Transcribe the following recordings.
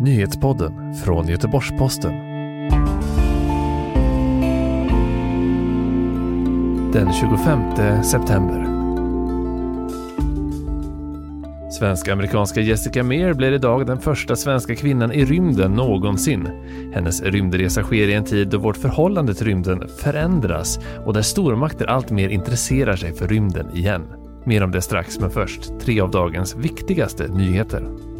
Nyhetspodden från Göteborgs-Posten. Den 25 september. Svensk-amerikanska Jessica Meir blir idag den första svenska kvinnan i rymden någonsin. Hennes rymdresa sker i en tid då vårt förhållande till rymden förändras och där stormakter alltmer intresserar sig för rymden igen. Mer om det strax, men först tre av dagens viktigaste nyheter.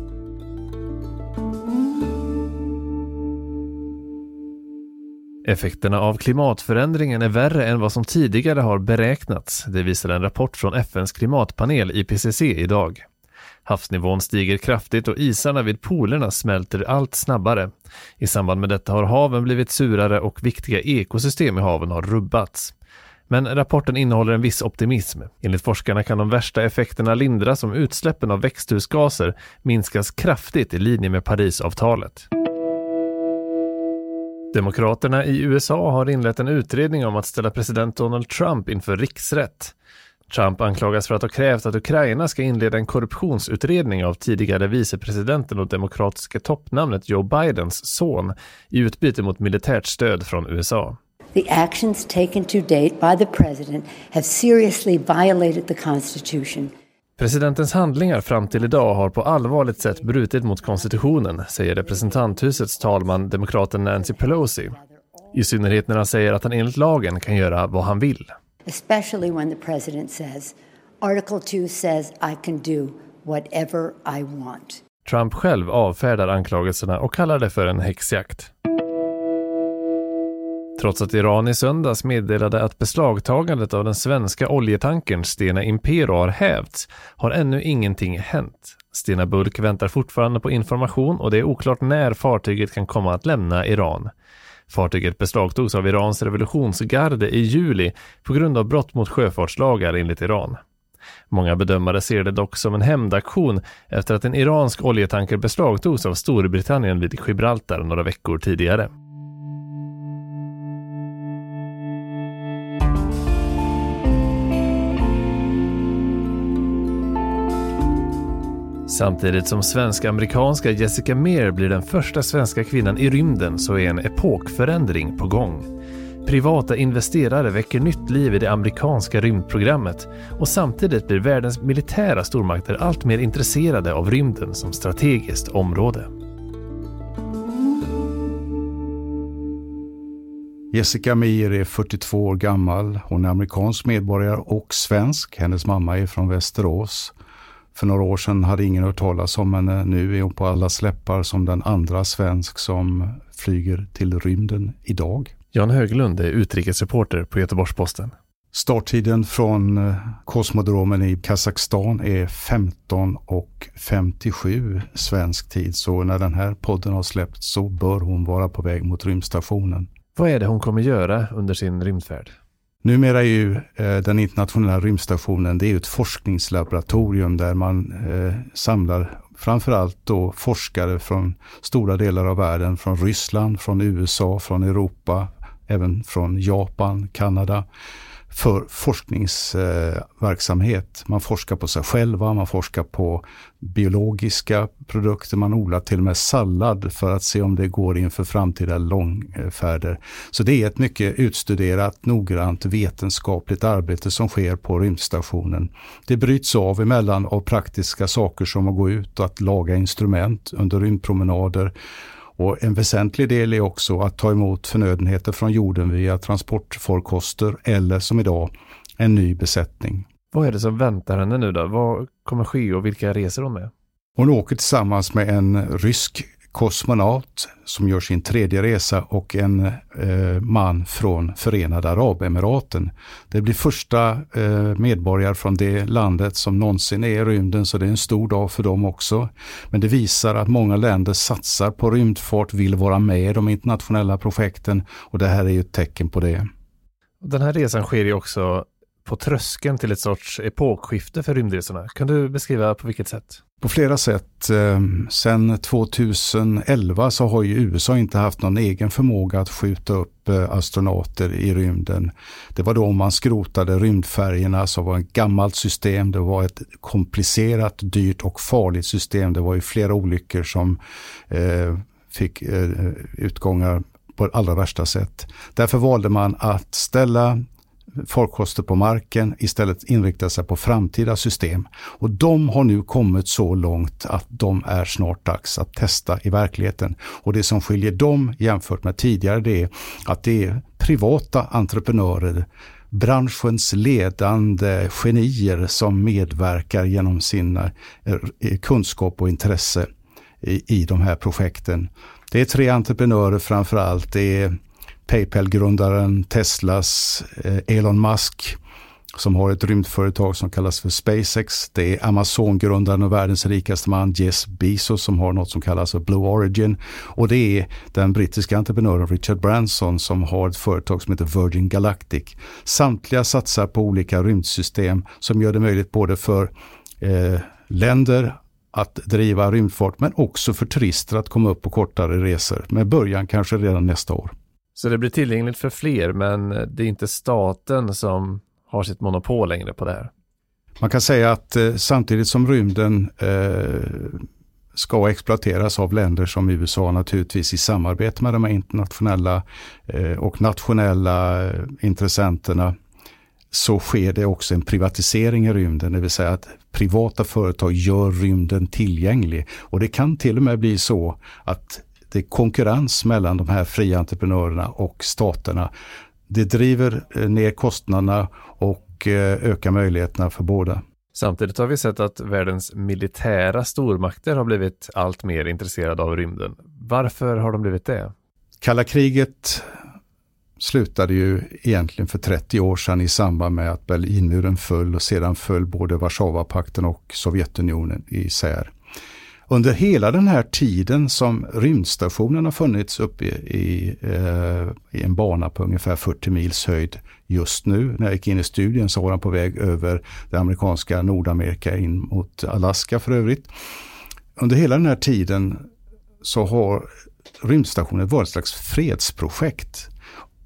Effekterna av klimatförändringen är värre än vad som tidigare har beräknats. Det visar en rapport från FNs klimatpanel IPCC idag. Havsnivån stiger kraftigt och isarna vid polerna smälter allt snabbare. I samband med detta har haven blivit surare och viktiga ekosystem i haven har rubbats. Men rapporten innehåller en viss optimism. Enligt forskarna kan de värsta effekterna lindras om utsläppen av växthusgaser minskas kraftigt i linje med Parisavtalet. Demokraterna i USA har inlett en utredning om att ställa president Donald Trump inför riksrätt. Trump anklagas för att ha krävt att Ukraina ska inleda en korruptionsutredning av tidigare vicepresidenten och demokratiska toppnamnet Joe Bidens son i utbyte mot militärt stöd från USA. The actions taken to date by the president have seriously violated the constitution. Presidentens handlingar fram till idag har på allvarligt sätt brutit mot konstitutionen, säger representanthusets talman, demokraten Nancy Pelosi. I synnerhet när han säger att han enligt lagen kan göra vad han vill. Especially when the president says, Article 2 says I can do whatever I want. Trump själv avfärdar anklagelserna och kallar det för en häxjakt. Trots att Iran i söndags meddelade att beslagtagandet av den svenska oljetankern Stena Impero har hävts har ännu ingenting hänt. Stena Bulk väntar fortfarande på information och det är oklart när fartyget kan komma att lämna Iran. Fartyget beslagtogs av Irans revolutionsgarde i juli på grund av brott mot sjöfartslagar enligt Iran. Många bedömare ser det dock som en hämndaktion efter att en iransk oljetanker beslagtogs av Storbritannien vid Gibraltar några veckor tidigare. Samtidigt som svensk-amerikanska Jessica Meir blir den första svenska kvinnan i rymden så är en epokförändring på gång. Privata investerare väcker nytt liv i det amerikanska rymdprogrammet och samtidigt blir världens militära stormakter allt mer intresserade av rymden som strategiskt område. Jessica Meir är 42 år gammal. Hon är amerikansk medborgare och svensk. Hennes mamma är från Västerås. För några år sedan hade ingen hört talas om henne. Nu är hon på alla släppar som den andra svensk som flyger till rymden idag. Jan Höglund är utrikesreporter på Göteborgs-Posten. Starttiden från eh, kosmodromen i Kazakstan är 15.57 svensk tid. Så när den här podden har släppts så bör hon vara på väg mot rymdstationen. Vad är det hon kommer göra under sin rymdfärd? Numera är ju eh, den internationella rymdstationen det är ett forskningslaboratorium där man eh, samlar framförallt då forskare från stora delar av världen, från Ryssland, från USA, från Europa, även från Japan, Kanada för forskningsverksamhet. Man forskar på sig själva, man forskar på biologiska produkter, man odlar till och med sallad för att se om det går inför framtida långfärder. Så det är ett mycket utstuderat, noggrant vetenskapligt arbete som sker på rymdstationen. Det bryts av emellan av praktiska saker som att gå ut och att laga instrument under rymdpromenader och en väsentlig del är också att ta emot förnödenheter från jorden via transportfarkoster eller som idag en ny besättning. Vad är det som väntar henne nu då? Vad kommer ske och vilka reser hon med? Hon åker tillsammans med en rysk kosmonaut som gör sin tredje resa och en eh, man från Förenade Arabemiraten. Det blir första eh, medborgare från det landet som någonsin är i rymden så det är en stor dag för dem också. Men det visar att många länder satsar på rymdfart, vill vara med i de internationella projekten och det här är ju ett tecken på det. Den här resan sker ju också på tröskeln till ett sorts epokskifte för rymdresorna. Kan du beskriva på vilket sätt? På flera sätt. Eh, sen 2011 så har ju USA inte haft någon egen förmåga att skjuta upp eh, astronauter i rymden. Det var då man skrotade rymdfärgerna som var ett gammalt system. Det var ett komplicerat, dyrt och farligt system. Det var ju flera olyckor som eh, fick utgångar på allra värsta sätt. Därför valde man att ställa farkoster på marken, istället inrikta sig på framtida system. Och de har nu kommit så långt att de är snart dags att testa i verkligheten. Och det som skiljer dem jämfört med tidigare det är att det är privata entreprenörer branschens ledande genier som medverkar genom sin eh, kunskap och intresse i, i de här projekten. Det är tre entreprenörer framför allt. Det är Paypal-grundaren, Teslas eh, Elon Musk som har ett rymdföretag som kallas för SpaceX. Det är Amazon-grundaren och världens rikaste man Jess Bezos som har något som kallas för Blue Origin. Och det är den brittiska entreprenören Richard Branson som har ett företag som heter Virgin Galactic. Samtliga satsar på olika rymdsystem som gör det möjligt både för eh, länder att driva rymdfart men också för turister att komma upp på kortare resor med början kanske redan nästa år. Så det blir tillgängligt för fler, men det är inte staten som har sitt monopol längre på det här. Man kan säga att eh, samtidigt som rymden eh, ska exploateras av länder som USA naturligtvis i samarbete med de här internationella eh, och nationella eh, intressenterna så sker det också en privatisering i rymden, det vill säga att privata företag gör rymden tillgänglig. Och det kan till och med bli så att det är konkurrens mellan de här fria entreprenörerna och staterna. Det driver eh, ner kostnaderna och eh, ökar möjligheterna för båda. Samtidigt har vi sett att världens militära stormakter har blivit allt mer intresserade av rymden. Varför har de blivit det? Kalla kriget slutade ju egentligen för 30 år sedan i samband med att Berlinmuren föll och sedan föll både Warszawapakten och Sovjetunionen isär. Under hela den här tiden som rymdstationen har funnits uppe i, i, eh, i, en bana på ungefär 40 mils höjd just nu. När jag gick in i studien så var den på väg över det amerikanska Nordamerika in mot Alaska för övrigt. Under hela den här tiden så har rymdstationen varit ett slags fredsprojekt.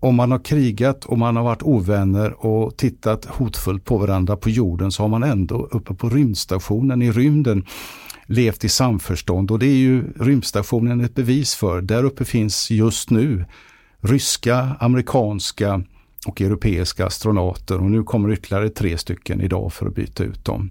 Om man har krigat och man har varit ovänner och tittat hotfullt på varandra på jorden så har man ändå uppe på rymdstationen i rymden levt i samförstånd och det är ju rymdstationen ett bevis för. Där uppe finns just nu ryska, amerikanska och europeiska astronauter och nu kommer ytterligare tre stycken idag för att byta ut dem.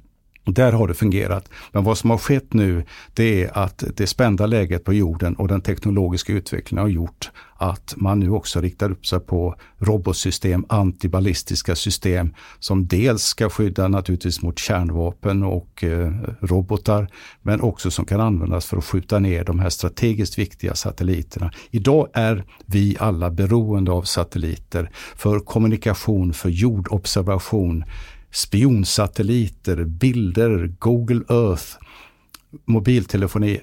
Där har det fungerat. Men vad som har skett nu det är att det spända läget på jorden och den teknologiska utvecklingen har gjort att man nu också riktar upp sig på robotsystem, antiballistiska system som dels ska skydda naturligtvis mot kärnvapen och eh, robotar men också som kan användas för att skjuta ner de här strategiskt viktiga satelliterna. Idag är vi alla beroende av satelliter för kommunikation, för jordobservation, spionsatelliter, bilder, Google Earth, mobiltelefoni.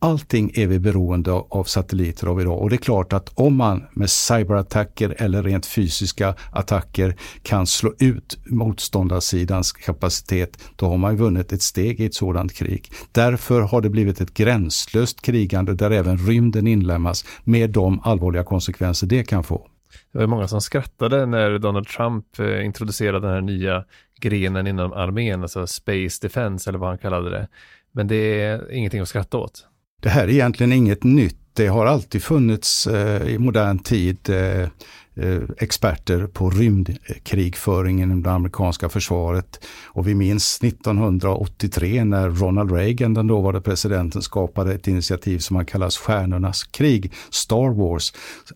Allting är vi beroende av satelliter av idag och det är klart att om man med cyberattacker eller rent fysiska attacker kan slå ut motståndarsidans kapacitet, då har man vunnit ett steg i ett sådant krig. Därför har det blivit ett gränslöst krigande där även rymden inlämnas med de allvarliga konsekvenser det kan få. Det var många som skrattade när Donald Trump eh, introducerade den här nya grenen inom armén, alltså Space Defense eller vad han kallade det. Men det är ingenting att skratta åt. Det här är egentligen inget nytt. Det har alltid funnits eh, i modern tid eh, eh experter på rymdkrigföringen inom det amerikanska försvaret. Och vi minns 1983 när Ronald Reagan, den dåvarande presidenten, skapade ett initiativ som man kallas Stjärnornas krig, Star Wars.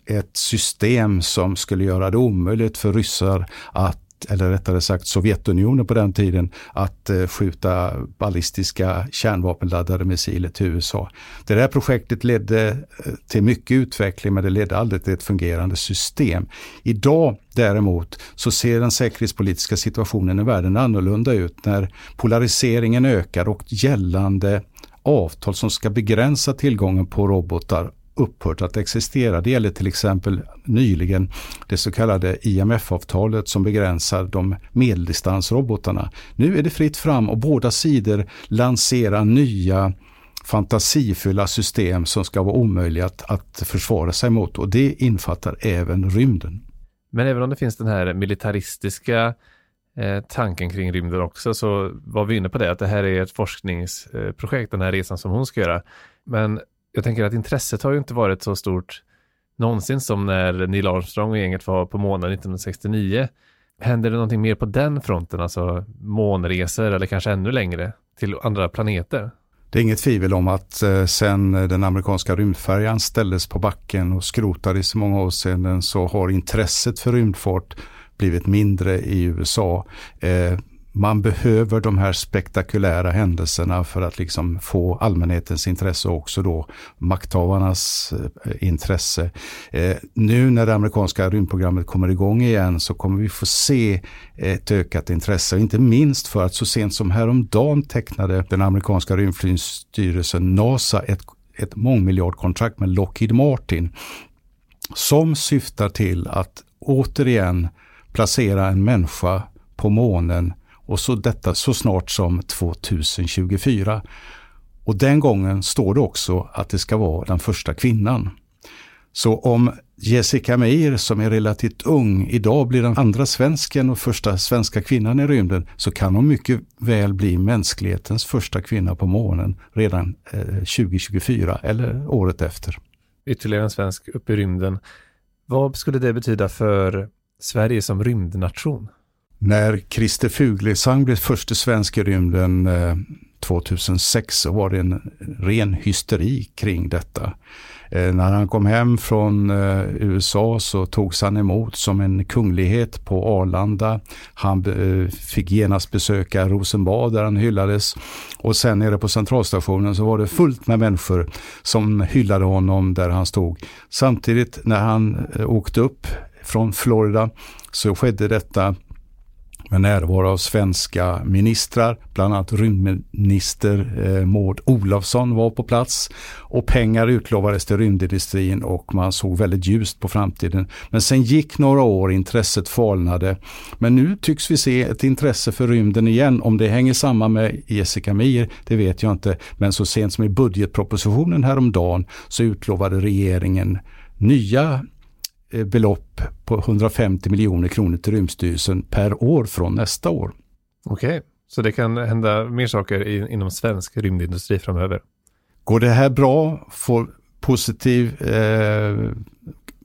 Ett system som skulle göra det omöjligt för ryssar att eller rättare sagt Sovjetunionen på den tiden, att eh, skjuta ballistiska kärnvapenladdade missiler till USA. Det här projektet ledde eh, till mycket utveckling men det ledde aldrig till ett fungerande system. Idag däremot så ser den säkerhetspolitiska situationen i världen annorlunda ut när polariseringen ökar och gällande avtal som ska begränsa tillgången på robotar upphört att existera. Det gäller till exempel nyligen det så kallade IMF-avtalet som begränsar de medeldistansrobotarna. Nu är det fritt fram och båda sidor lanserar nya fantasifulla system som ska vara omöjliga att, att försvara sig mot och det infattar även rymden. Men även om det finns den här militaristiska eh, tanken kring rymden också så var vi inne på det att det här är ett forskningsprojekt, den här resan som hon ska göra. Men jag tänker att intresset har ju inte varit så stort någonsin som när Neil Armstrong och gänget var på månen 1969. Händer det någonting mer på den fronten, alltså månresor eller kanske ännu längre till andra planeter? Det är inget tvivel om att eh, sen den amerikanska rymdfärjan ställdes på backen och skrotades i många avseenden så har intresset för rymdfart blivit mindre i USA. Eh, man behöver de här spektakulära händelserna för att liksom få allmänhetens intresse och också då makthavarnas eh, intresse. Eh, nu när det amerikanska rymdprogrammet kommer igång igen så kommer vi få se ett ökat intresse. Inte minst för att så sent som häromdagen tecknade den amerikanska rymdflygstyrelsen NASA ett, ett mångmiljardkontrakt med Lockheed Martin som syftar till att återigen placera en människa på månen och så detta så snart som 2024. Och den gången står det också att det ska vara den första kvinnan. Så om Jessica Meir som är relativt ung idag blir den andra svensken och första svenska kvinnan i rymden så kan hon mycket väl bli mänsklighetens första kvinna på månen redan eh, 2024 eller året efter. Ytterligare en svensk upp i rymden. Vad skulle det betyda för Sverige som rymdnation? När Christer Fuglesang blev första svensk i rymden eh, 2006 så var det en ren hysteri kring detta. Eh, när han kom hem från eh, USA så togs han emot som en kunglighet på Arlanda. Han fick genast besöka Rosenbad där han hyllades. Och sen nere på centralstationen så var det fullt med människor som hyllade honom där han stod. Samtidigt när han åkte upp från Florida så skedde detta med närvaro av svenska ministrar, bland annat rymdminister eh, Maud Olofsson var på plats och pengar utlovades till rymdindustrin och man såg väldigt ljust på framtiden. Men sen gick några år, intresset falnade. Men nu tycks vi se ett intresse för rymden igen. Om det hänger samman med Jessica Meir, det vet jag inte. Men så sent som i budgetpropositionen häromdagen så utlovade regeringen nya belopp på 150 miljoner kronor till Rymdstyrelsen per år från nästa år. Okej, okay. så det kan hända mer saker i, inom svensk rymdindustri framöver? Går det här bra, får positiv eh,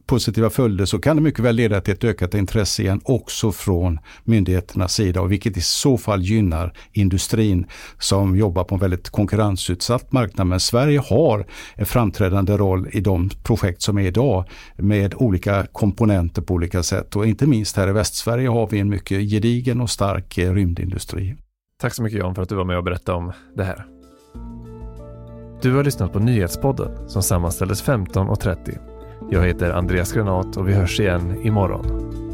positiva följder så kan det mycket väl leda till ett ökat intresse igen också från myndigheternas sida och vilket i så fall gynnar industrin som jobbar på en väldigt konkurrensutsatt marknad. Men Sverige har en framträdande roll i de projekt som är idag med olika komponenter på olika sätt och inte minst här i Västsverige har vi en mycket gedigen och stark eh, rymdindustri. Tack så mycket Jan för att du var med och berättade om det här. Du har lyssnat på Nyhetspodden som sammanställdes 15.30 jag heter Andreas Granat och vi hörs igen imorgon.